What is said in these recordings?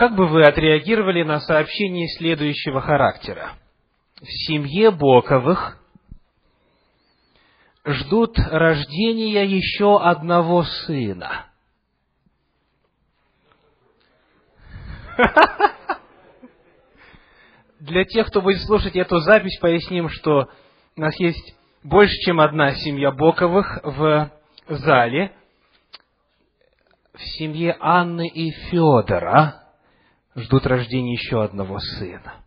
Как бы вы отреагировали на сообщение следующего характера? В семье Боковых ждут рождения еще одного сына. Для тех, кто будет слушать эту запись, поясним, что у нас есть больше, чем одна семья Боковых в зале. В семье Анны и Федора ждут рождения еще одного сына.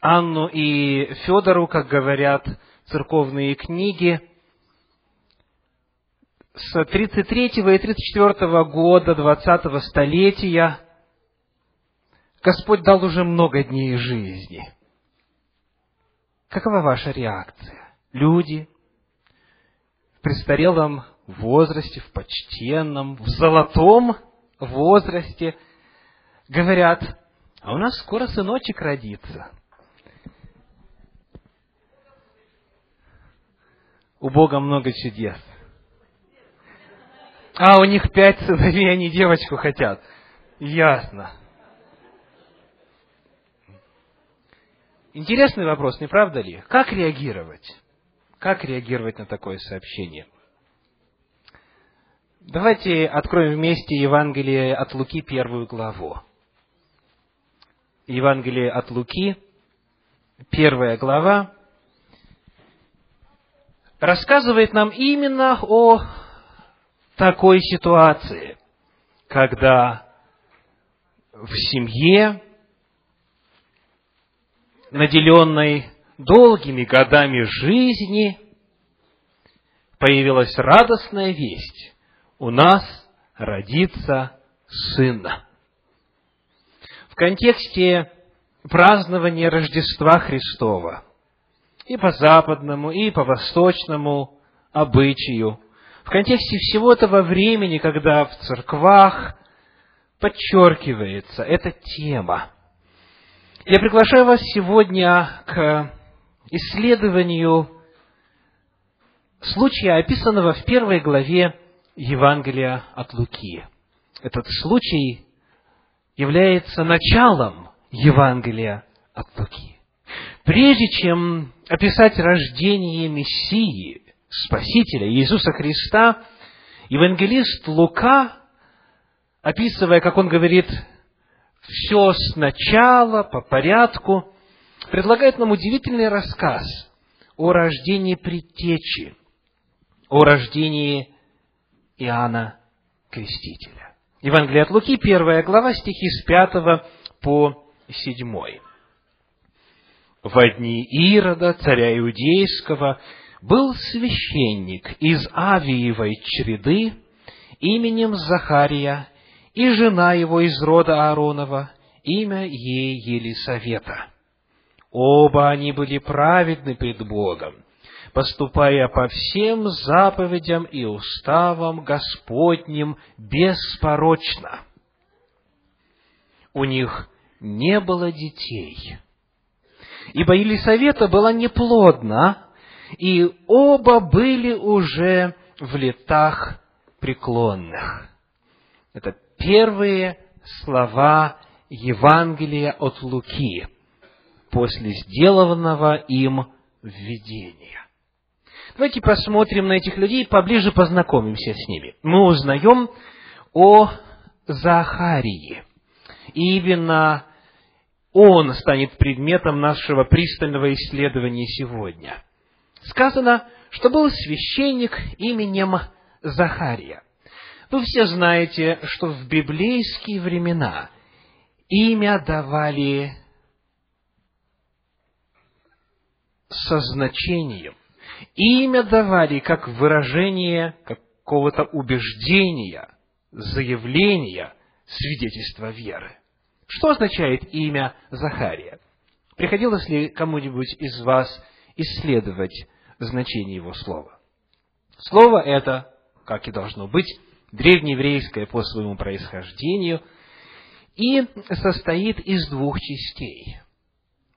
Анну и Федору, как говорят церковные книги, с 33 и 34 года 20 столетия Господь дал уже много дней жизни. Какова ваша реакция? Люди в престарелом возрасте, в почтенном, в золотом возрасте говорят, а у нас скоро сыночек родится. У Бога много чудес. А у них пять сыновей, они девочку хотят. Ясно. Интересный вопрос, не правда ли? Как реагировать? Как реагировать на такое сообщение? Давайте откроем вместе Евангелие от Луки, первую главу. Евангелие от Луки, первая глава, рассказывает нам именно о такой ситуации, когда в семье, наделенной долгими годами жизни, появилась радостная весть. У нас родится сын. В контексте празднования Рождества Христова и по западному, и по восточному обычаю, в контексте всего этого времени, когда в церквах подчеркивается эта тема, я приглашаю вас сегодня к исследованию случая, описанного в первой главе Евангелия от Луки. Этот случай является началом Евангелия от Луки. Прежде чем описать рождение Мессии, Спасителя Иисуса Христа, евангелист Лука, описывая, как он говорит, все сначала, по порядку, предлагает нам удивительный рассказ о рождении предтечи, о рождении Иоанна Крестителя. Евангелие от Луки, первая глава, стихи с пятого по седьмой. В дни Ирода, царя Иудейского, был священник из Авиевой череды именем Захария, и жена его из рода Ааронова, имя ей Елисавета. Оба они были праведны пред Богом, поступая по всем заповедям и уставам Господним беспорочно. У них не было детей, ибо Елисавета была неплодна, и оба были уже в летах преклонных. Это первые слова Евангелия от Луки после сделанного им введения. Давайте посмотрим на этих людей, поближе познакомимся с ними. Мы узнаем о Захарии. И именно он станет предметом нашего пристального исследования сегодня. Сказано, что был священник именем Захария. Вы все знаете, что в библейские времена имя давали со значением. Имя давали как выражение какого-то убеждения, заявления, свидетельства веры. Что означает имя Захария? Приходилось ли кому-нибудь из вас исследовать значение его слова? Слово это, как и должно быть, древнееврейское по своему происхождению, и состоит из двух частей.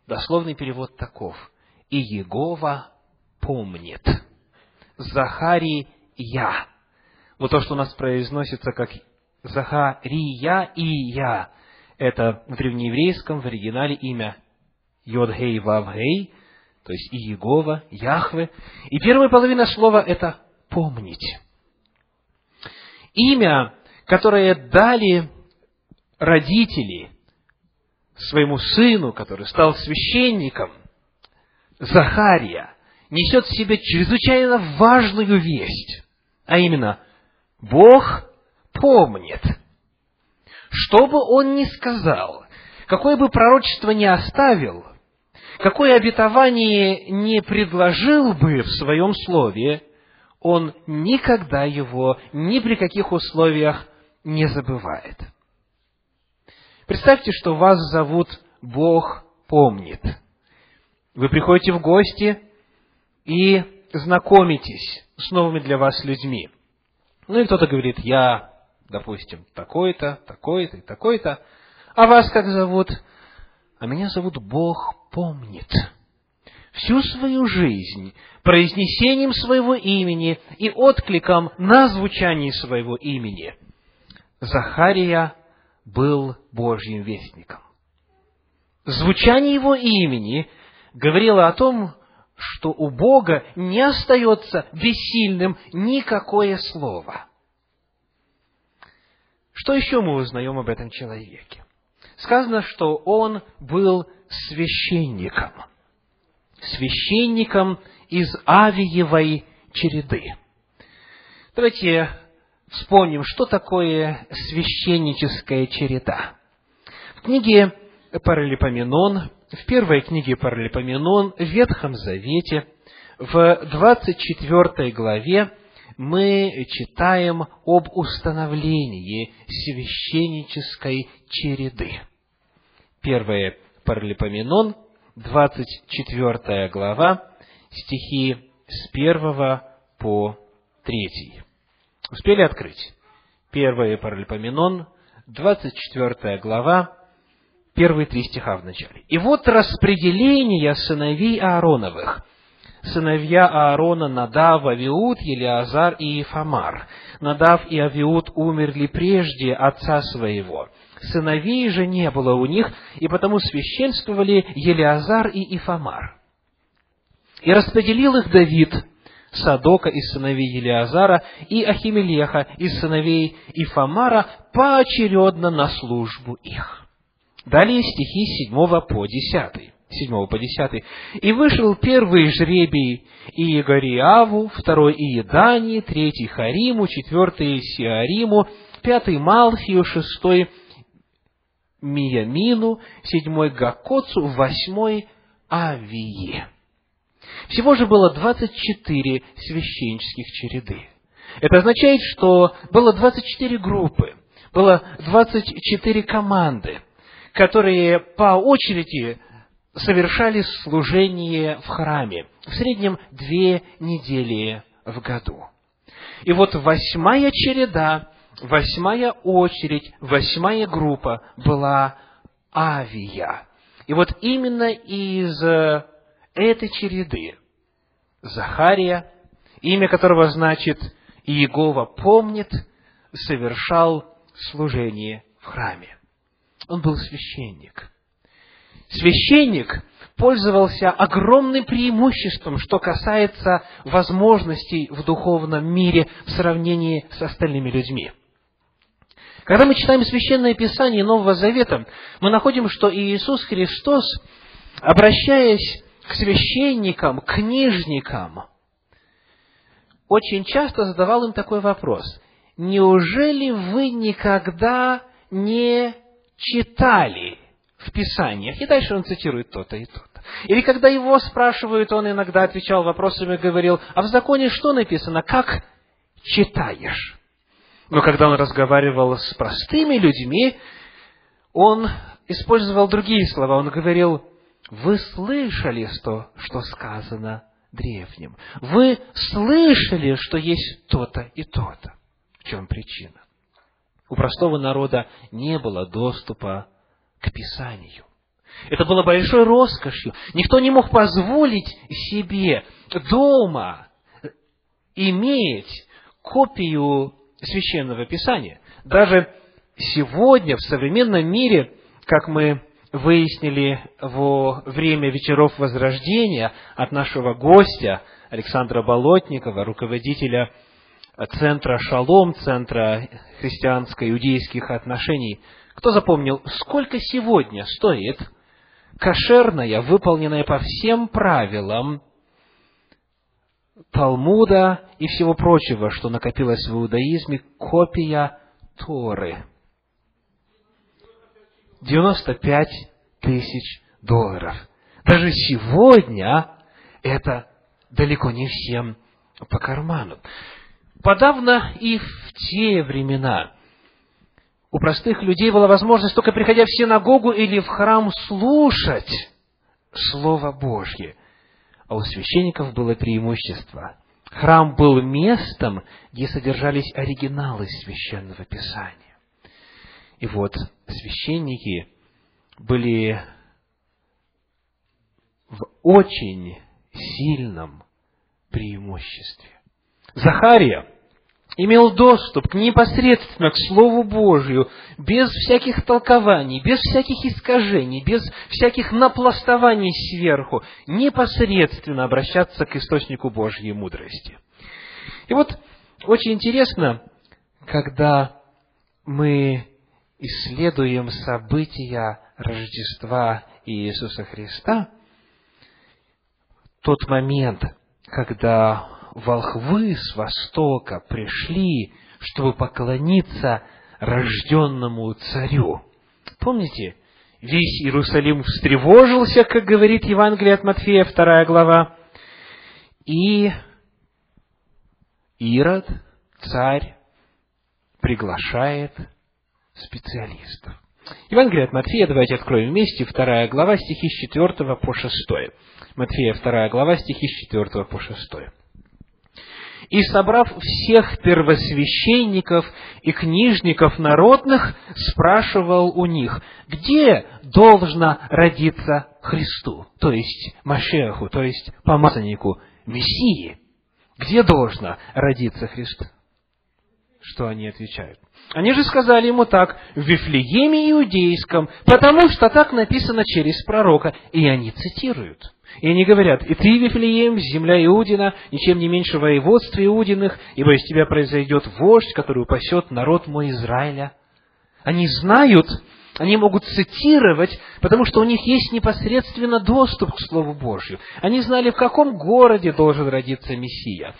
Дословный перевод таков. «И Егова помнит». Захарий «Я». Вот то, что у нас произносится как Захария и я. Это в древнееврейском, в оригинале имя Йод-Гей Вав-Гей, то есть Иегова, Яхве. И первая половина слова – это «помнить». Имя, которое дали родители своему сыну, который стал священником, Захария, несет в себе чрезвычайно важную весть, а именно, Бог помнит. Что бы он ни сказал, какое бы пророчество ни оставил, какое обетование не предложил бы в своем слове, он никогда его ни при каких условиях не забывает. Представьте, что вас зовут Бог помнит. Вы приходите в гости и знакомитесь с новыми для вас людьми. Ну и кто-то говорит, я, допустим, такой-то, такой-то и такой-то. А вас как зовут? А меня зовут Бог помнит. Всю свою жизнь произнесением своего имени и откликом на звучание своего имени Захария был Божьим вестником. Звучание его имени говорило о том, что у Бога не остается бессильным никакое слово. Что еще мы узнаем об этом человеке? Сказано, что он был священником. Священником из Авиевой череды. Давайте вспомним, что такое священническая череда. В книге Паралипоменон в первой книге Паралипоменон, в Ветхом Завете, в 24 главе, мы читаем об установлении священнической череды. Первое Паралипоменон, 24 глава, стихи с 1 по 3. Успели открыть? Первое Паралипоменон, 24 глава, первые три стиха в начале. И вот распределение сыновей Аароновых. Сыновья Аарона Надав, Авиуд, Елиазар и Ифамар. Надав и Авиуд умерли прежде отца своего. Сыновей же не было у них, и потому священствовали Елиазар и Ифамар. И распределил их Давид, Садока из сыновей Елиазара и Ахимелеха из сыновей Ифамара поочередно на службу их. Далее стихи с 7 по 10. 7 по 10. «И вышел первый жребий Иегориаву, второй Иедани, третий Хариму, четвертый Сиариму, пятый Малхию, шестой Миямину, седьмой Гакоцу, восьмой Авии». Всего же было 24 священнических череды. Это означает, что было 24 группы, было 24 команды – которые по очереди совершали служение в храме. В среднем две недели в году. И вот восьмая череда, восьмая очередь, восьмая группа была Авия. И вот именно из этой череды Захария, имя которого значит «Иегова помнит», совершал служение в храме. Он был священник. Священник пользовался огромным преимуществом, что касается возможностей в духовном мире в сравнении с остальными людьми. Когда мы читаем Священное Писание Нового Завета, мы находим, что Иисус Христос, обращаясь к священникам, книжникам, очень часто задавал им такой вопрос. Неужели вы никогда не читали в Писаниях. И дальше он цитирует то-то и то-то. Или когда его спрашивают, он иногда отвечал вопросами говорил, а в законе что написано? Как читаешь? Но когда он разговаривал с простыми людьми, он использовал другие слова. Он говорил, вы слышали то, что сказано древним. Вы слышали, что есть то-то и то-то. В чем причина? У простого народа не было доступа к Писанию. Это было большой роскошью. Никто не мог позволить себе дома иметь копию священного писания. даже сегодня, в современном мире, как мы выяснили во время вечеров Возрождения от нашего гостя Александра Болотникова, руководителя центра Шалом, центра христианско-иудейских отношений. Кто запомнил, сколько сегодня стоит кошерная, выполненная по всем правилам Талмуда и всего прочего, что накопилось в иудаизме, копия Торы. 95 тысяч долларов. Даже сегодня это далеко не всем по карману. Подавно и в те времена у простых людей была возможность только приходя в синагогу или в храм слушать Слово Божье. А у священников было преимущество. Храм был местом, где содержались оригиналы священного писания. И вот священники были в очень сильном преимуществе. Захария имел доступ к непосредственно к Слову Божию, без всяких толкований, без всяких искажений, без всяких напластований сверху, непосредственно обращаться к источнику Божьей мудрости. И вот очень интересно, когда мы исследуем события Рождества Иисуса Христа, тот момент, когда волхвы с востока пришли, чтобы поклониться рожденному царю. Помните, весь Иерусалим встревожился, как говорит Евангелие от Матфея, вторая глава, и Ирод, царь, приглашает специалистов. Евангелие от Матфея, давайте откроем вместе, вторая глава, стихи с 4 по 6. Матфея, вторая глава, стихи с 4 по 6 и, собрав всех первосвященников и книжников народных, спрашивал у них, где должно родиться Христу, то есть Машеху, то есть помазаннику, Мессии. Где должно родиться Христ? Что они отвечают? Они же сказали ему так, в Вифлееме Иудейском, потому что так написано через пророка, и они цитируют. И они говорят, и ты, Вифлеем, земля Иудина, ничем не меньше воеводства Иудиных, ибо из тебя произойдет вождь, который упасет народ мой Израиля. Они знают, они могут цитировать, потому что у них есть непосредственно доступ к Слову Божью. Они знали, в каком городе должен родиться Мессия.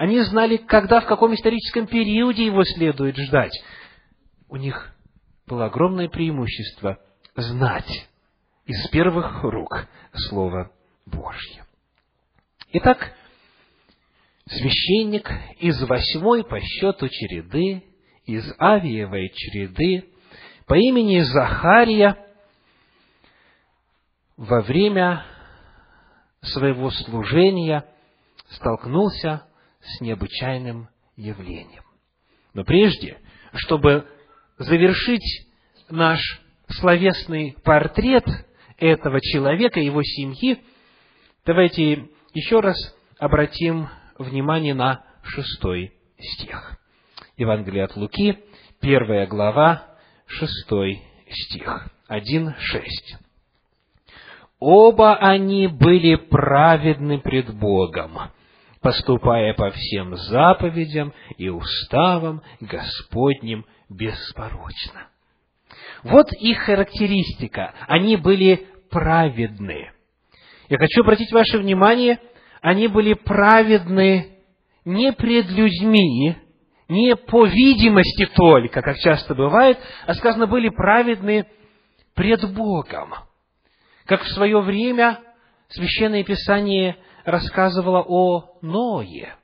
Они знали, когда, в каком историческом периоде его следует ждать. У них было огромное преимущество знать из первых рук Слово Божье. Итак, священник из восьмой по счету череды, из Авиевой череды, по имени Захария, во время своего служения столкнулся с необычайным явлением. Но прежде, чтобы завершить наш словесный портрет этого человека, его семьи, Давайте еще раз обратим внимание на шестой стих. Евангелие от Луки, первая глава, шестой стих. Один шесть. Оба они были праведны пред Богом, поступая по всем заповедям и уставам Господним беспорочно. Вот их характеристика. Они были праведны. Я хочу обратить ваше внимание, они были праведны не пред людьми, не по видимости только, как часто бывает, а сказано, были праведны пред Богом. Как в свое время Священное Писание рассказывало о Ное.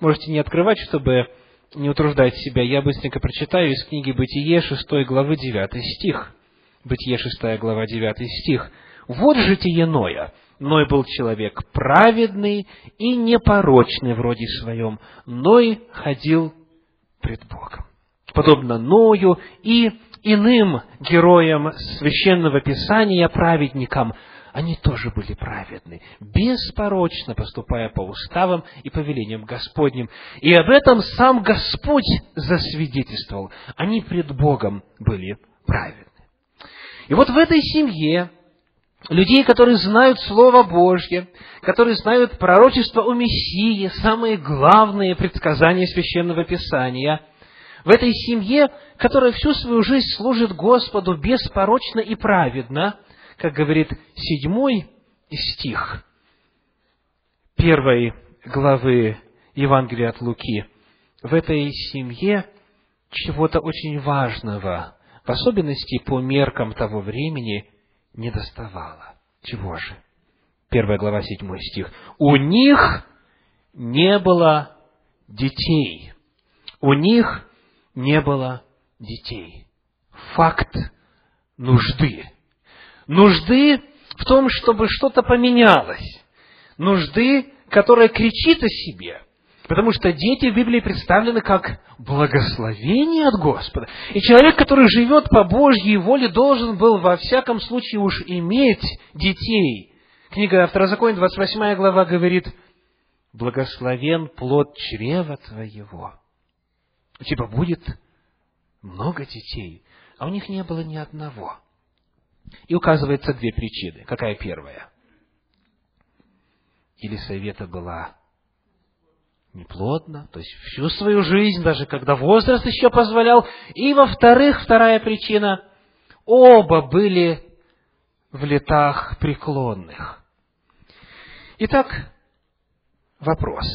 Можете не открывать, чтобы не утруждать себя. Я быстренько прочитаю из книги Бытие 6 главы 9 стих. Бытие 6 глава 9 стих. Вот житие Ноя. Ной был человек праведный и непорочный в роде своем. Ной ходил пред Богом. Подобно Ною и иным героям Священного Писания, праведникам, они тоже были праведны, беспорочно поступая по уставам и повелениям Господним. И об этом сам Господь засвидетельствовал. Они пред Богом были праведны. И вот в этой семье людей, которые знают Слово Божье, которые знают пророчество о Мессии, самые главные предсказания Священного Писания, в этой семье, которая всю свою жизнь служит Господу беспорочно и праведно, как говорит седьмой стих первой главы Евангелия от Луки, в этой семье чего-то очень важного, в особенности по меркам того времени, не доставало. Чего же? Первая глава, седьмой стих. У них не было детей. У них не было детей. Факт нужды. Нужды в том, чтобы что-то поменялось. Нужды, которая кричит о себе. Потому что дети в Библии представлены как благословение от Господа. И человек, который живет по Божьей воле, должен был во всяком случае уж иметь детей. Книга Второзакония, 28 глава говорит, «Благословен плод чрева твоего». У тебя будет много детей, а у них не было ни одного. И указывается две причины. Какая первая? Или совета была неплодно, то есть всю свою жизнь, даже когда возраст еще позволял. И, во-вторых, вторая причина, оба были в летах преклонных. Итак, вопрос.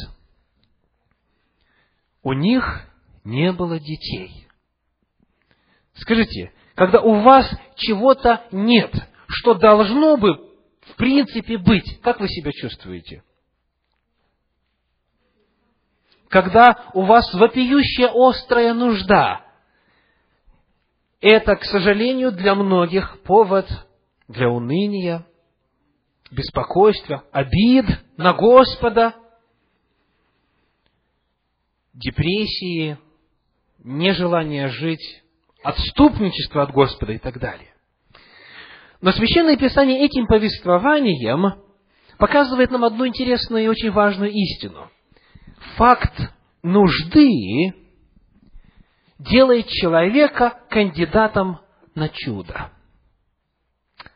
У них не было детей. Скажите, когда у вас чего-то нет, что должно бы в принципе быть, как вы себя чувствуете? когда у вас вопиющая острая нужда. Это, к сожалению, для многих повод для уныния, беспокойства, обид на Господа, депрессии, нежелание жить, отступничество от Господа и так далее. Но Священное Писание этим повествованием показывает нам одну интересную и очень важную истину – факт нужды делает человека кандидатом на чудо.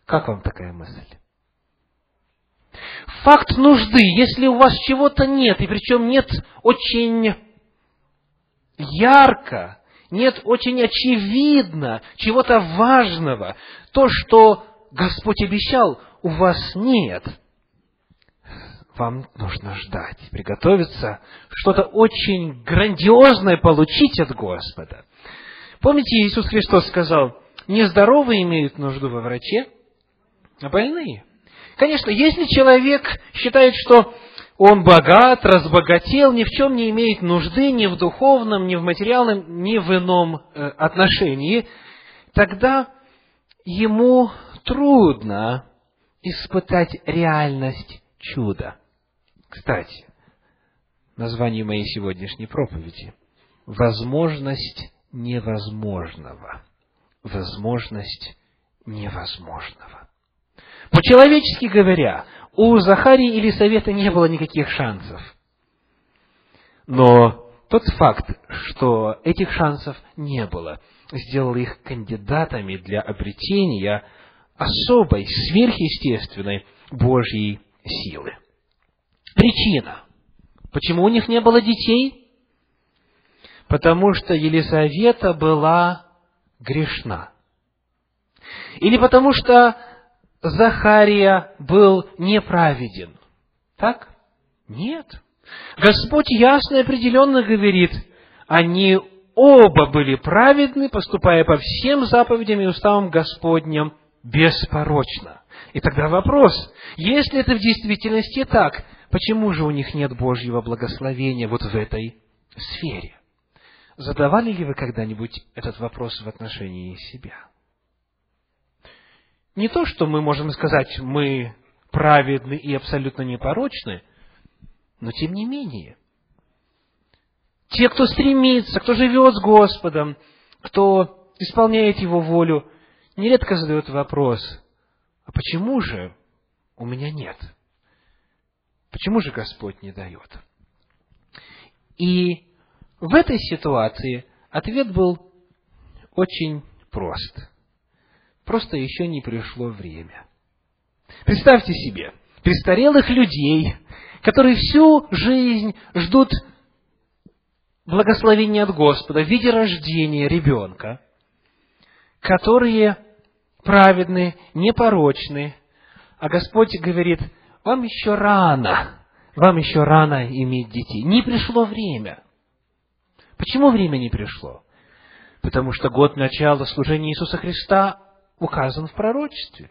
Как вам такая мысль? Факт нужды, если у вас чего-то нет, и причем нет очень ярко, нет очень очевидно чего-то важного, то, что Господь обещал, у вас нет – вам нужно ждать, приготовиться, что-то очень грандиозное получить от Господа. Помните, Иисус Христос сказал, нездоровые имеют нужду во враче, а больные. Конечно, если человек считает, что он богат, разбогател, ни в чем не имеет нужды, ни в духовном, ни в материальном, ни в ином э, отношении, тогда ему трудно испытать реальность чуда. Кстати, название моей сегодняшней проповеди – возможность невозможного. Возможность невозможного. По-человечески говоря, у Захарии или Совета не было никаких шансов. Но тот факт, что этих шансов не было, сделал их кандидатами для обретения особой, сверхъестественной Божьей силы. Причина. Почему у них не было детей? Потому что Елизавета была грешна. Или потому что Захария был неправеден. Так? Нет. Господь ясно и определенно говорит, они оба были праведны, поступая по всем заповедям и уставам Господним беспорочно. И тогда вопрос, если это в действительности так, Почему же у них нет Божьего благословения вот в этой сфере? Задавали ли вы когда-нибудь этот вопрос в отношении себя? Не то, что мы можем сказать, мы праведны и абсолютно непорочны, но тем не менее. Те, кто стремится, кто живет с Господом, кто исполняет Его волю, нередко задают вопрос, а почему же у меня нет. Почему же Господь не дает? И в этой ситуации ответ был очень прост. Просто еще не пришло время. Представьте себе, престарелых людей, которые всю жизнь ждут благословения от Господа в виде рождения ребенка, которые праведны, непорочны, а Господь говорит, вам еще рано, вам еще рано иметь детей. Не пришло время. Почему время не пришло? Потому что год начала служения Иисуса Христа указан в пророчестве.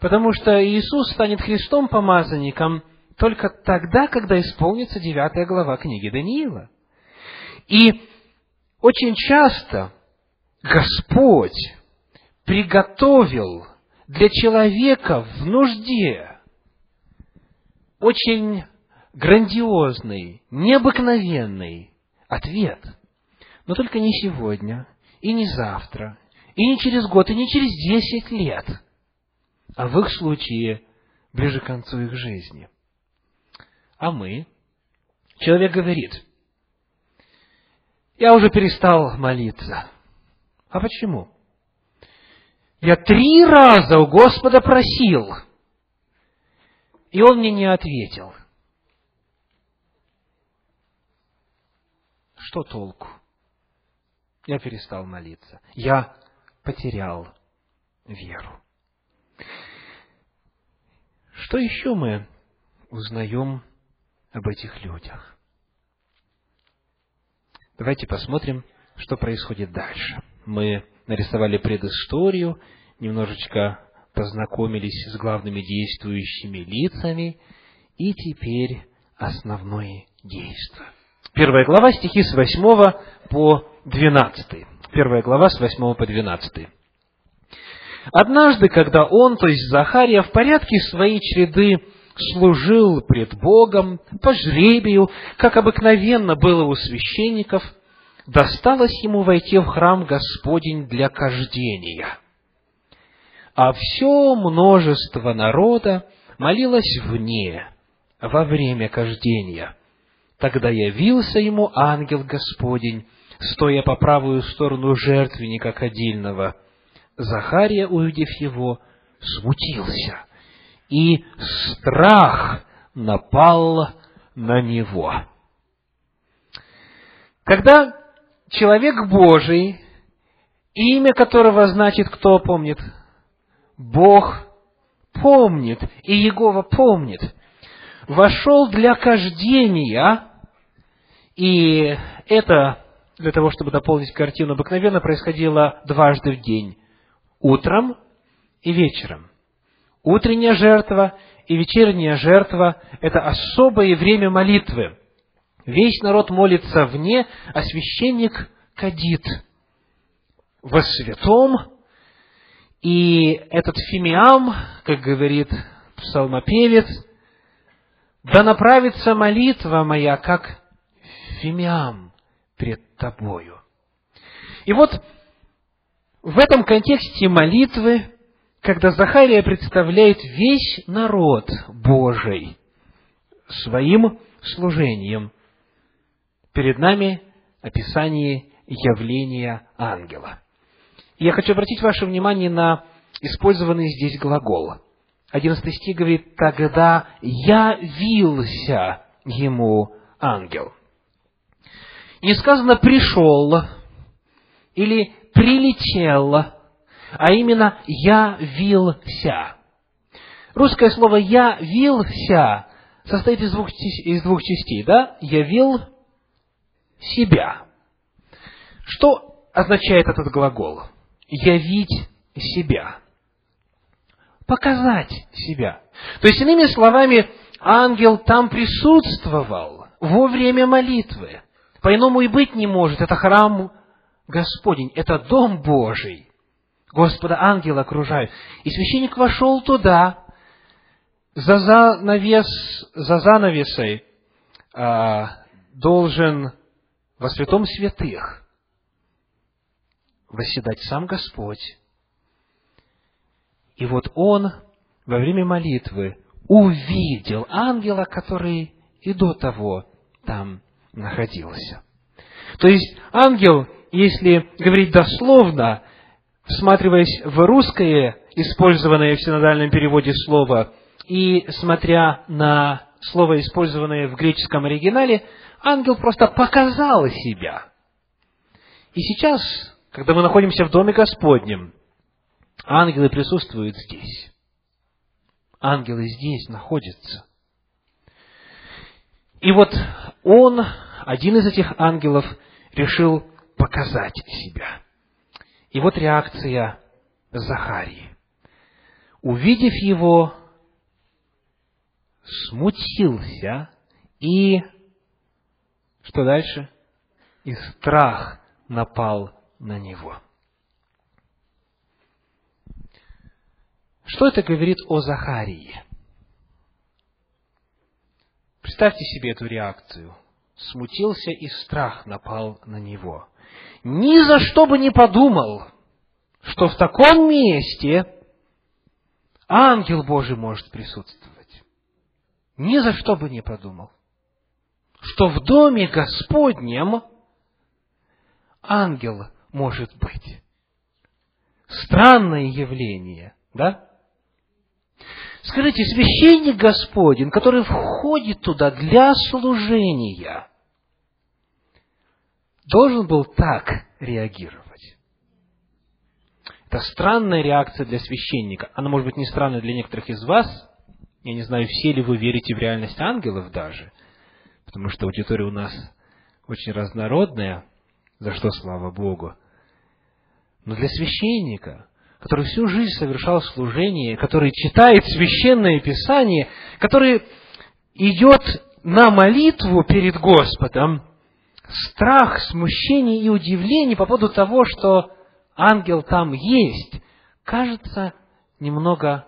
Потому что Иисус станет Христом помазанником только тогда, когда исполнится девятая глава книги Даниила. И очень часто Господь приготовил для человека в нужде очень грандиозный, необыкновенный ответ. Но только не сегодня, и не завтра, и не через год, и не через десять лет, а в их случае ближе к концу их жизни. А мы? Человек говорит, я уже перестал молиться. А почему? Я три раза у Господа просил, и Он мне не ответил. Что толку? Я перестал молиться. Я потерял веру. Что еще мы узнаем об этих людях? Давайте посмотрим, что происходит дальше. Мы нарисовали предысторию, немножечко познакомились с главными действующими лицами, и теперь основное действие. Первая глава, стихи с 8 по 12. Первая глава с 8 по 12. Однажды, когда он, то есть Захария, в порядке своей череды служил пред Богом по жребию, как обыкновенно было у священников – досталось ему войти в храм Господень для кождения. А все множество народа молилось вне, во время кождения. Тогда явился ему ангел Господень, стоя по правую сторону жертвенника кадильного. Захария, увидев его, смутился, и страх напал на него. Когда человек Божий, имя которого значит, кто помнит? Бог помнит, и Егова помнит. Вошел для кождения, и это, для того, чтобы дополнить картину, обыкновенно происходило дважды в день. Утром и вечером. Утренняя жертва и вечерняя жертва – это особое время молитвы. Весь народ молится вне, а священник кадит во святом. И этот фимиам, как говорит псалмопевец, да направится молитва моя, как фимиам пред тобою. И вот в этом контексте молитвы, когда Захария представляет весь народ Божий своим служением, перед нами описание явления ангела. И я хочу обратить ваше внимание на использованный здесь глагол. Одиннадцатый стих говорит, «Тогда явился ему ангел». Не сказано «пришел» или «прилетел», а именно «явился». Русское слово «явился» состоит из двух, из двух частей, да? «Явил» себя. Что означает этот глагол? Явить себя. Показать себя. То есть, иными словами, ангел там присутствовал во время молитвы. По-иному и быть не может. Это храм Господень, это дом Божий. Господа ангела окружают. И священник вошел туда, за, занавес, за занавесой а, должен во святом святых восседать сам Господь. И вот Он во время молитвы увидел ангела, который и до того там находился. То есть ангел, если говорить дословно, всматриваясь в русское, использованное в синодальном переводе слова, и смотря на слово, использованное в греческом оригинале, ангел просто показал себя. И сейчас, когда мы находимся в Доме Господнем, ангелы присутствуют здесь. Ангелы здесь находятся. И вот он, один из этих ангелов, решил показать себя. И вот реакция Захарии. Увидев его, смутился и что дальше? И страх напал на него. Что это говорит о Захарии? Представьте себе эту реакцию. Смутился и страх напал на него. Ни за что бы не подумал, что в таком месте ангел Божий может присутствовать. Ни за что бы не подумал, что в доме Господнем ангел может быть. Странное явление, да? Скажите, священник Господень, который входит туда для служения, должен был так реагировать. Это странная реакция для священника. Она может быть не странная для некоторых из вас. Я не знаю, все ли вы верите в реальность ангелов даже, потому что аудитория у нас очень разнородная, за что слава Богу. Но для священника который всю жизнь совершал служение, который читает священное писание, который идет на молитву перед Господом, страх, смущение и удивление по поводу того, что ангел там есть, кажется немного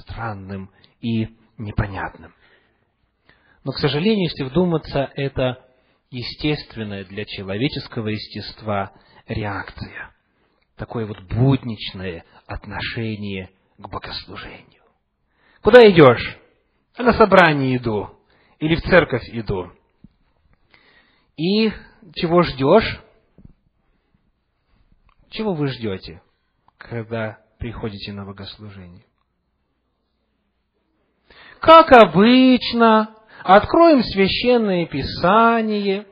странным и непонятным. Но, к сожалению, если вдуматься, это естественная для человеческого естества реакция такое вот будничное отношение к богослужению. Куда идешь? А на собрание иду. Или в церковь иду. И чего ждешь? Чего вы ждете, когда приходите на богослужение? Как обычно, откроем священное писание,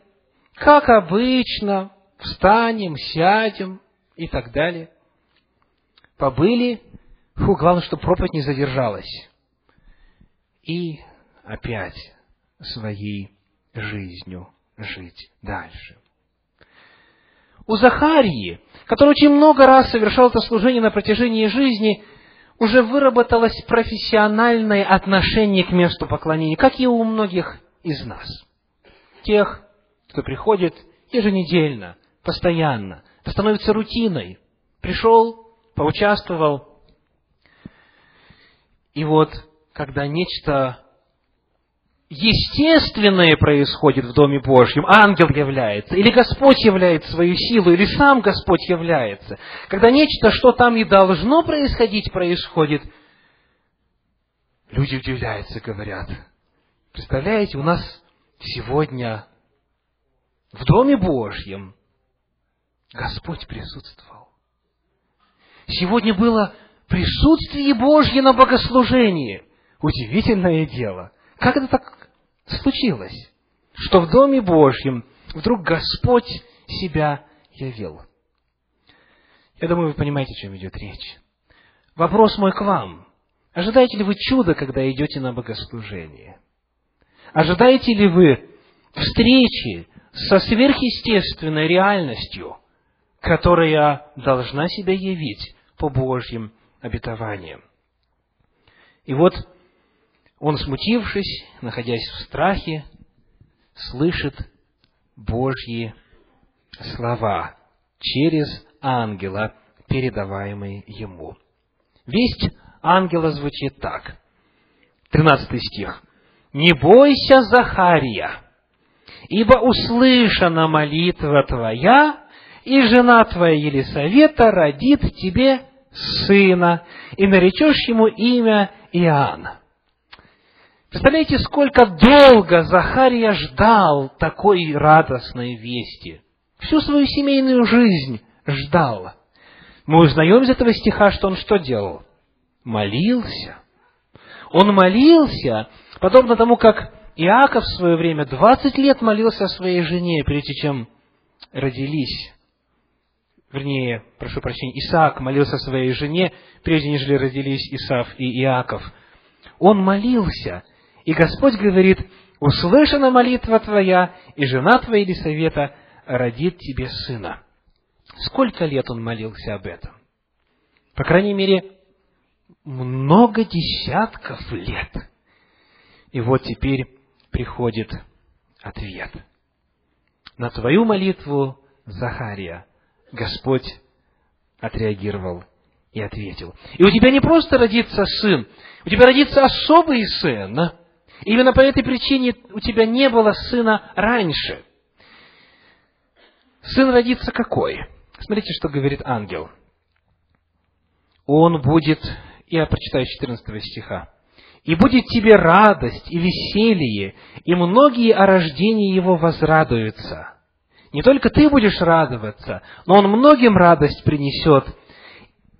как обычно, встанем, сядем, и так далее. Побыли, фу, главное, чтобы проповедь не задержалась. И опять своей жизнью жить дальше. У Захарии, который очень много раз совершал это служение на протяжении жизни, уже выработалось профессиональное отношение к месту поклонения, как и у многих из нас. Тех, кто приходит еженедельно, постоянно, это становится рутиной. Пришел, поучаствовал. И вот, когда нечто естественное происходит в Доме Божьем, ангел является, или Господь являет свою силу, или сам Господь является, когда нечто, что там и должно происходить, происходит, люди удивляются, говорят, представляете, у нас сегодня в Доме Божьем Господь присутствовал. Сегодня было присутствие Божье на богослужении. Удивительное дело. Как это так случилось, что в Доме Божьем вдруг Господь себя явил? Я думаю, вы понимаете, о чем идет речь. Вопрос мой к вам. Ожидаете ли вы чуда, когда идете на богослужение? Ожидаете ли вы встречи со сверхъестественной реальностью – которая должна себя явить по Божьим обетованиям. И вот он, смутившись, находясь в страхе, слышит Божьи слова через ангела, передаваемые ему. Весть ангела звучит так. 13 стих. «Не бойся, Захария, ибо услышана молитва твоя, и жена твоя Елисавета родит тебе сына, и наречешь ему имя Иоанна. Представляете, сколько долго Захария ждал такой радостной вести. Всю свою семейную жизнь ждал. Мы узнаем из этого стиха, что он что делал? Молился. Он молился, подобно тому, как Иаков в свое время 20 лет молился о своей жене, прежде чем родились. Вернее, прошу прощения, Исаак молился своей жене, прежде нежели родились Исав и Иаков. Он молился, и Господь говорит, услышана молитва твоя, и жена твоя Елисавета родит тебе сына. Сколько лет он молился об этом? По крайней мере, много десятков лет. И вот теперь приходит ответ. На твою молитву, Захария, Господь отреагировал и ответил. И у тебя не просто родится сын, у тебя родится особый сын, Именно по этой причине у тебя не было сына раньше. Сын родится какой? Смотрите, что говорит ангел. Он будет, я прочитаю 14 стиха. «И будет тебе радость и веселье, и многие о рождении его возрадуются». Не только ты будешь радоваться, но он многим радость принесет,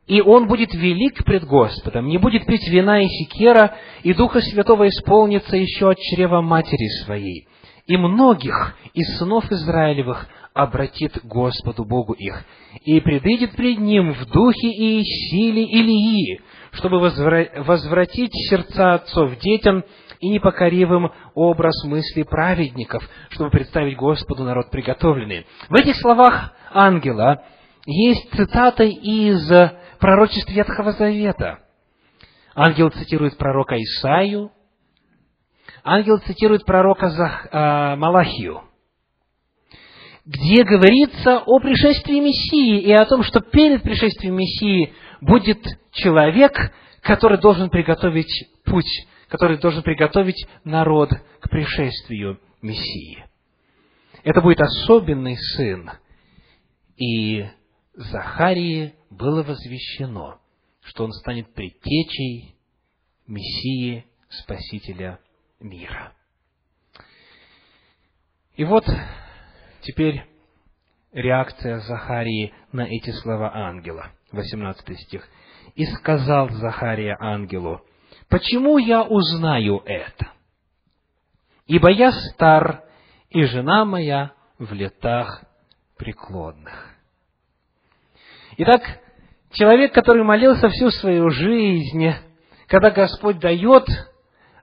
и он будет велик пред Господом, не будет пить вина и секера, и Духа Святого исполнится еще от чрева матери своей. И многих из сынов Израилевых обратит Господу Богу их, и предыдет пред Ним в духе и силе Илии, чтобы возвратить сердца отцов детям и непокоривым образ мысли праведников, чтобы представить Господу народ приготовленный. В этих словах ангела есть цитата из пророчеств Ветхого Завета. Ангел цитирует пророка Исаию, ангел цитирует пророка э, Малахию, где говорится о пришествии Мессии и о том, что перед пришествием Мессии будет человек, который должен приготовить путь, который должен приготовить народ к пришествию Мессии. Это будет особенный сын. И Захарии было возвещено, что он станет предтечей Мессии Спасителя мира. И вот теперь реакция Захарии на эти слова ангела. 18 стих. «И сказал Захария ангелу, почему я узнаю это? Ибо я стар, и жена моя в летах преклонных». Итак, человек, который молился всю свою жизнь, когда Господь дает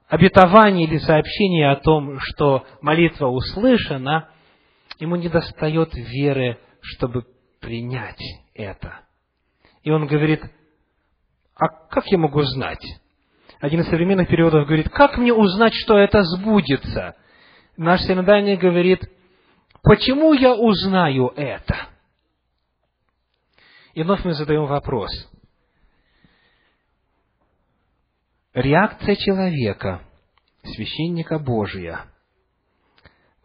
обетование или сообщение о том, что молитва услышана, ему не достает веры, чтобы принять это. И он говорит, а как я могу знать? Один из современных переводов говорит, как мне узнать, что это сбудется? Наш синодальный говорит, почему я узнаю это? И вновь мы задаем вопрос. Реакция человека, священника Божия,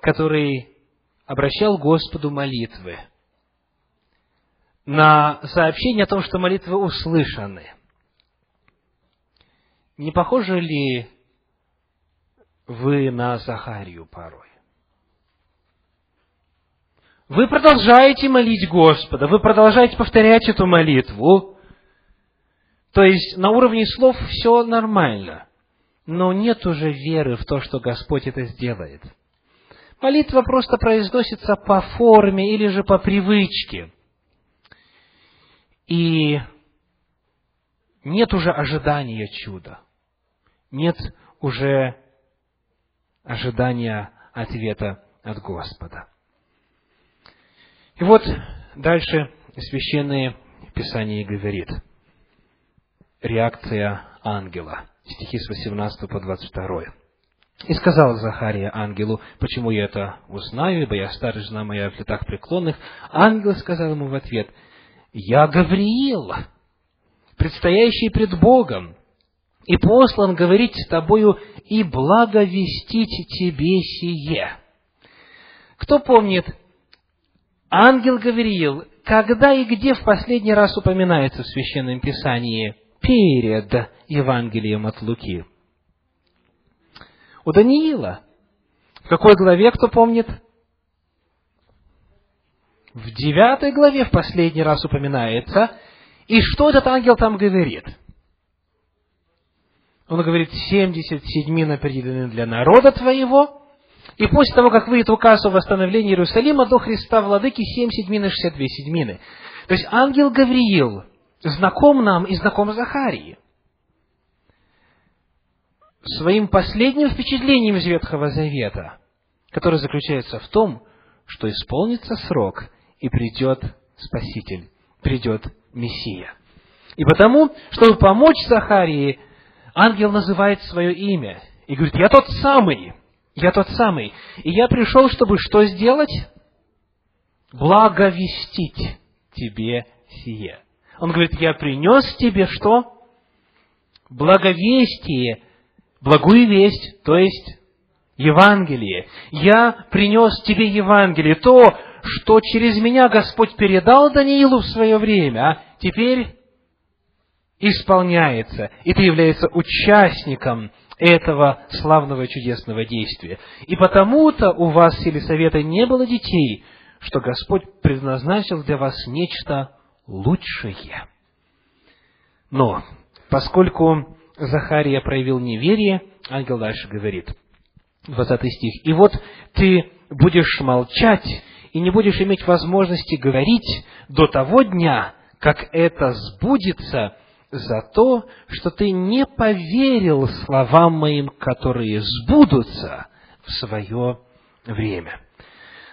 который обращал Господу молитвы, на сообщение о том, что молитвы услышаны. Не похожи ли вы на Захарию порой? Вы продолжаете молить Господа, вы продолжаете повторять эту молитву. То есть на уровне слов все нормально, но нет уже веры в то, что Господь это сделает. Молитва просто произносится по форме или же по привычке. И нет уже ожидания чуда. Нет уже ожидания ответа от Господа. И вот дальше Священное Писание говорит. Реакция ангела. Стихи с 18 по 22. И сказал Захария ангелу, почему я это узнаю, ибо я старый жена моя в летах преклонных. Ангел сказал ему в ответ, я Гавриил, предстоящий пред Богом, и послан говорить с тобою и благовестить тебе сие. Кто помнит ангел Гавриил, когда и где в последний раз упоминается в Священном Писании перед Евангелием от Луки? У Даниила. В какой главе, кто помнит? В девятой главе в последний раз упоминается. И что этот ангел там говорит? Он говорит, семьдесят седьмин определены для народа твоего, и после того, как выйдет указ о восстановлении Иерусалима до Христа Владыки, семь седьмин и шестьдесят две седьмины. То есть ангел Гавриил знаком нам и знаком Захарии. Своим последним впечатлением из Ветхого Завета, которое заключается в том, что исполнится срок, и придет Спаситель, придет Мессия. И потому, чтобы помочь Захарии, ангел называет свое имя и говорит, я тот самый, я тот самый. И я пришел, чтобы что сделать? Благовестить тебе сие. Он говорит, я принес тебе что? Благовестие, благую весть, то есть Евангелие. Я принес тебе Евангелие, то, что через меня Господь передал Даниилу в свое время, а теперь исполняется, и ты являешься участником этого славного и чудесного действия. И потому-то у вас в совета не было детей, что Господь предназначил для вас нечто лучшее. Но, поскольку Захария проявил неверие, ангел дальше говорит, 20 стих, «И вот ты будешь молчать и не будешь иметь возможности говорить до того дня, как это сбудется, за то, что ты не поверил словам моим, которые сбудутся в свое время.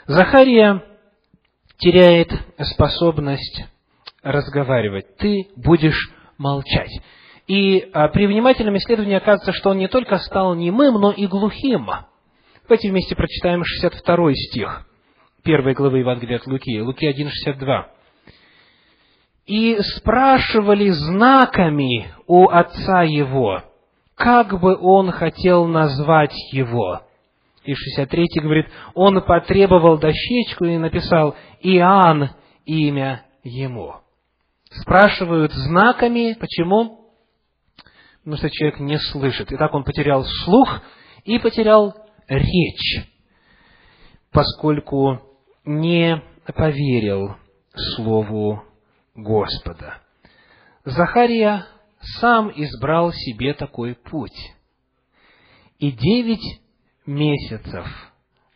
Захария теряет способность разговаривать. Ты будешь молчать. И а, при внимательном исследовании оказывается, что он не только стал немым, но и глухим. Давайте вместе прочитаем 62 стих первой главы Евангелия от Луки, Луки 1,62 и спрашивали знаками у отца его, как бы он хотел назвать его. И 63 говорит, он потребовал дощечку и написал Иоанн имя ему. Спрашивают знаками, почему? Потому что человек не слышит. И так он потерял слух и потерял речь, поскольку не поверил Слову Господа. Захария сам избрал себе такой путь. И девять месяцев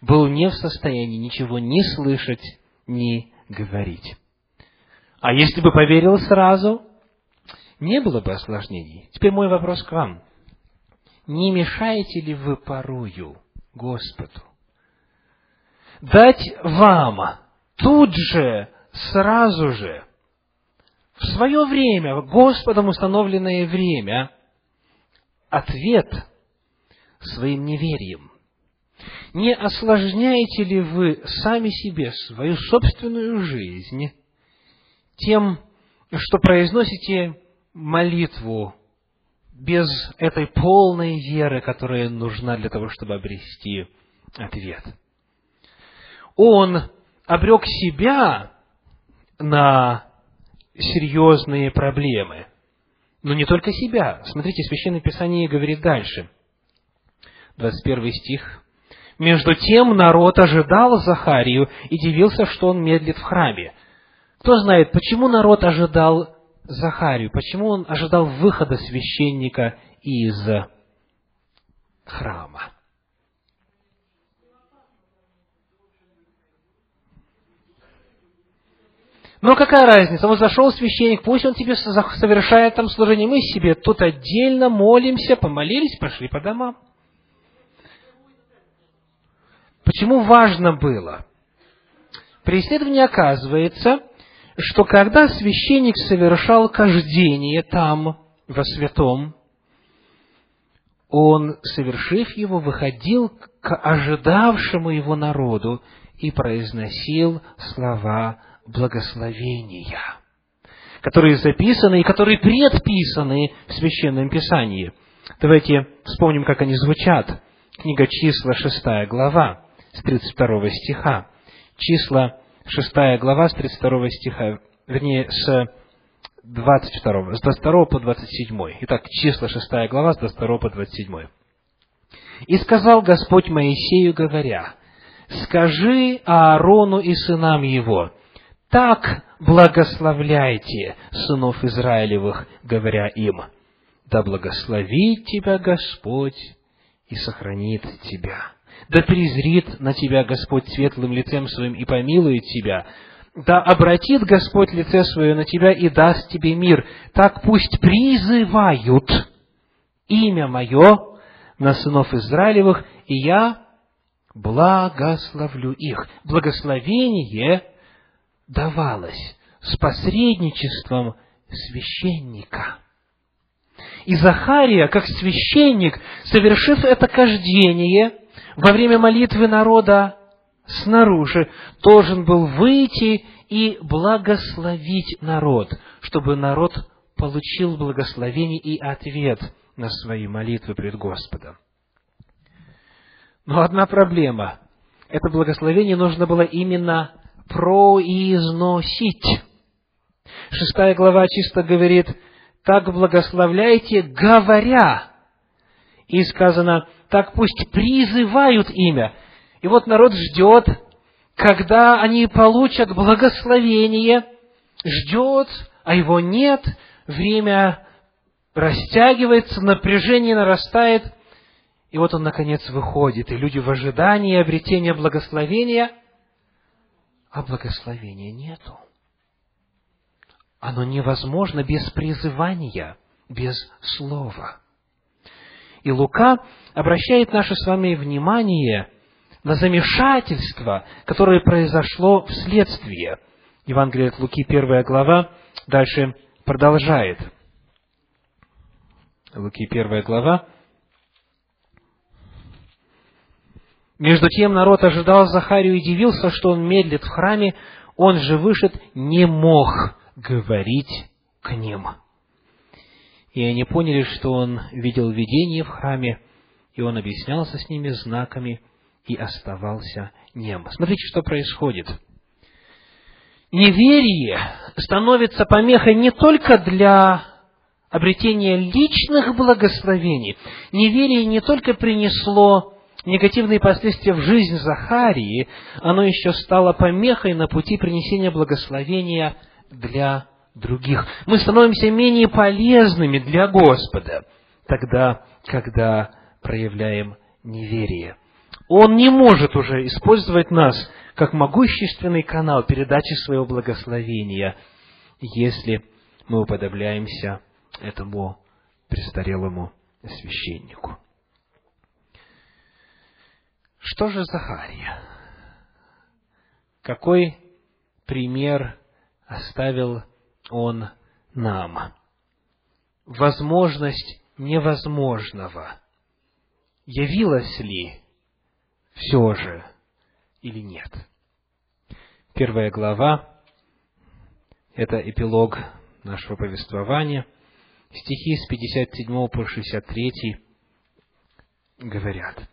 был не в состоянии ничего ни слышать, ни говорить. А если бы поверил сразу, не было бы осложнений. Теперь мой вопрос к вам. Не мешаете ли вы порою Господу дать вам тут же, сразу же, в свое время, Господом установленное время, ответ своим неверием. Не осложняете ли вы сами себе свою собственную жизнь тем, что произносите молитву без этой полной веры, которая нужна для того, чтобы обрести ответ? Он обрек себя на серьезные проблемы. Но не только себя. Смотрите, Священное Писание говорит дальше. 21 стих. «Между тем народ ожидал Захарию и дивился, что он медлит в храме». Кто знает, почему народ ожидал Захарию? Почему он ожидал выхода священника из храма? Но какая разница? Вот зашел священник, пусть он тебе совершает там служение. Мы себе тут отдельно молимся, помолились, пошли по домам. Почему важно было? При исследовании оказывается, что когда священник совершал кождение там, во святом, он, совершив его, выходил к ожидавшему его народу и произносил слова благословения, которые записаны и которые предписаны в Священном Писании. Давайте вспомним, как они звучат. Книга числа, шестая глава, с 32 стиха. Числа, шестая глава, с 32 стиха, вернее, с 22, с 22 по 27. Итак, числа, шестая глава, с 22 по 27. И сказал Господь Моисею, говоря, «Скажи Аарону и сынам его, так благословляйте сынов Израилевых, говоря им, да благословит тебя Господь и сохранит тебя. Да презрит на тебя Господь светлым лицем своим и помилует тебя. Да обратит Господь лице свое на тебя и даст тебе мир. Так пусть призывают имя мое на сынов Израилевых, и я благословлю их. Благословение давалось с посредничеством священника. И Захария, как священник, совершив это кождение во время молитвы народа снаружи, должен был выйти и благословить народ, чтобы народ получил благословение и ответ на свои молитвы пред Господом. Но одна проблема. Это благословение нужно было именно произносить. Шестая глава чисто говорит, так благословляйте, говоря. И сказано, так пусть призывают имя. И вот народ ждет, когда они получат благословение, ждет, а его нет, время растягивается, напряжение нарастает, и вот он, наконец, выходит, и люди в ожидании обретения благословения, а благословения нету. Оно невозможно без призывания, без слова. И Лука обращает наше с вами внимание на замешательство, которое произошло вследствие. Евангелие от Луки, первая глава, дальше продолжает. Луки, первая глава. Между тем народ ожидал Захарию и удивился, что он медлит в храме, он же вышед не мог говорить к ним. И они поняли, что он видел видение в храме, и он объяснялся с ними знаками и оставался нем. Смотрите, что происходит. Неверие становится помехой не только для обретения личных благословений. Неверие не только принесло негативные последствия в жизнь Захарии, оно еще стало помехой на пути принесения благословения для других. Мы становимся менее полезными для Господа тогда, когда проявляем неверие. Он не может уже использовать нас как могущественный канал передачи своего благословения, если мы уподобляемся этому престарелому священнику. Что же Захария? Какой пример оставил Он нам. Возможность невозможного. Явилась ли все же или нет? Первая глава – это эпилог нашего повествования. Стихи с 57 по 63 говорят.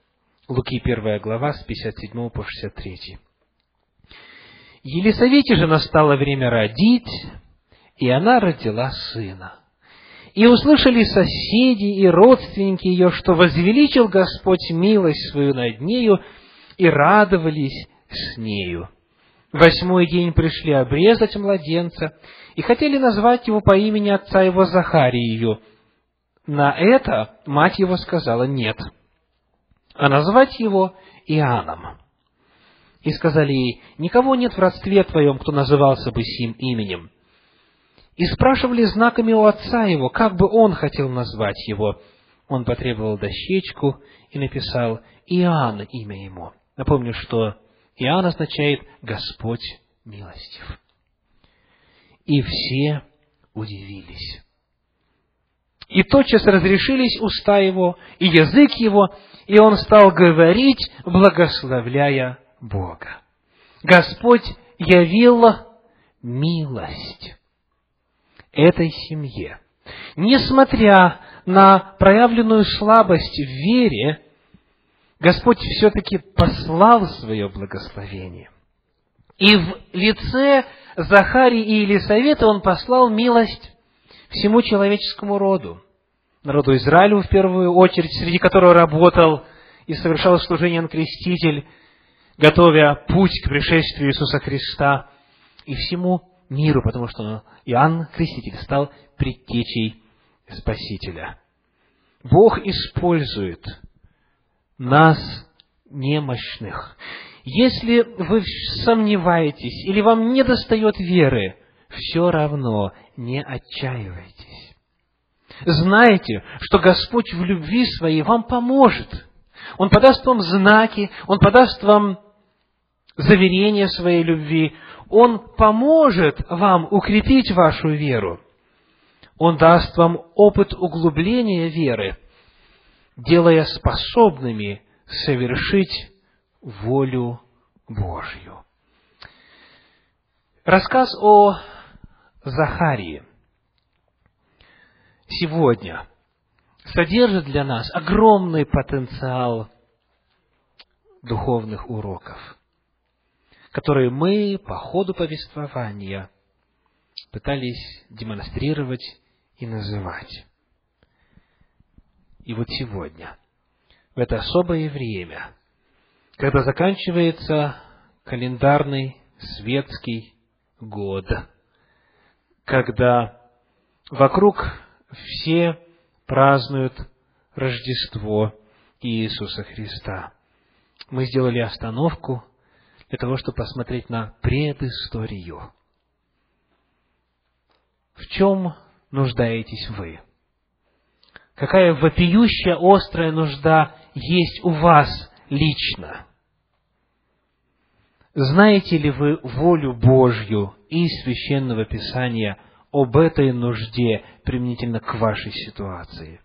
Луки, первая глава, с 57 по 63. Елисавете же настало время родить, и она родила сына. И услышали соседи и родственники ее, что возвеличил Господь милость свою над нею, и радовались с нею. Восьмой день пришли обрезать младенца, и хотели назвать его по имени отца его Захарию. На это мать его сказала «нет», а назвать его Иоанном. И сказали ей, никого нет в родстве твоем, кто назывался бы сим именем. И спрашивали знаками у отца его, как бы он хотел назвать его. Он потребовал дощечку и написал Иоанн имя ему. Напомню, что Иоанн означает «Господь милостив». И все удивились. И тотчас разрешились уста его и язык его, и он стал говорить, благословляя Бога. Господь явил милость этой семье. Несмотря на проявленную слабость в вере, Господь все-таки послал свое благословение. И в лице Захарии и Елисавета Он послал милость всему человеческому роду. народу Израилю в первую очередь, среди которого работал и совершал служение Иоанн Креститель, готовя путь к пришествию Иисуса Христа и всему миру, потому что Иоанн Креститель стал предтечей Спасителя. Бог использует нас, немощных. Если вы сомневаетесь или вам не достает веры, все равно не отчаивайтесь. Знайте, что Господь в любви своей вам поможет. Он подаст вам знаки, Он подаст вам заверение своей любви, Он поможет вам укрепить вашу веру. Он даст вам опыт углубления веры, делая способными совершить волю Божью. Рассказ о Захарии сегодня содержит для нас огромный потенциал духовных уроков, которые мы по ходу повествования пытались демонстрировать и называть. И вот сегодня, в это особое время, когда заканчивается календарный светский год, когда вокруг все празднуют Рождество Иисуса Христа. Мы сделали остановку для того, чтобы посмотреть на предысторию. В чем нуждаетесь вы? Какая вопиющая, острая нужда есть у вас лично? Знаете ли вы волю Божью и Священного Писания об этой нужде применительно к вашей ситуации?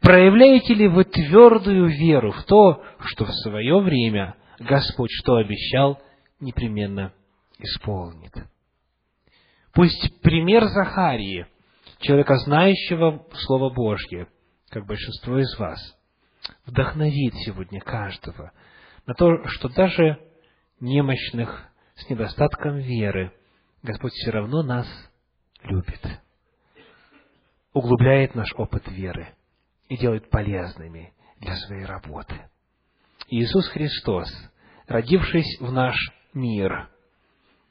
Проявляете ли вы твердую веру в то, что в свое время Господь что обещал, непременно исполнит? Пусть пример Захарии, человека, знающего Слово Божье, как большинство из вас, вдохновит сегодня каждого на то, что даже немощных, с недостатком веры, Господь все равно нас любит, углубляет наш опыт веры и делает полезными для своей работы. Иисус Христос, родившись в наш мир,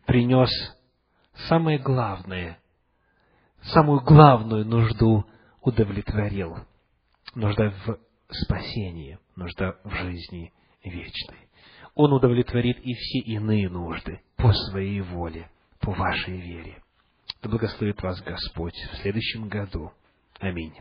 принес самое главное, самую главную нужду удовлетворил. Нужда в спасении, нужда в жизни вечной. Он удовлетворит и все иные нужды по своей воле, по вашей вере. Да благословит вас Господь в следующем году. Аминь.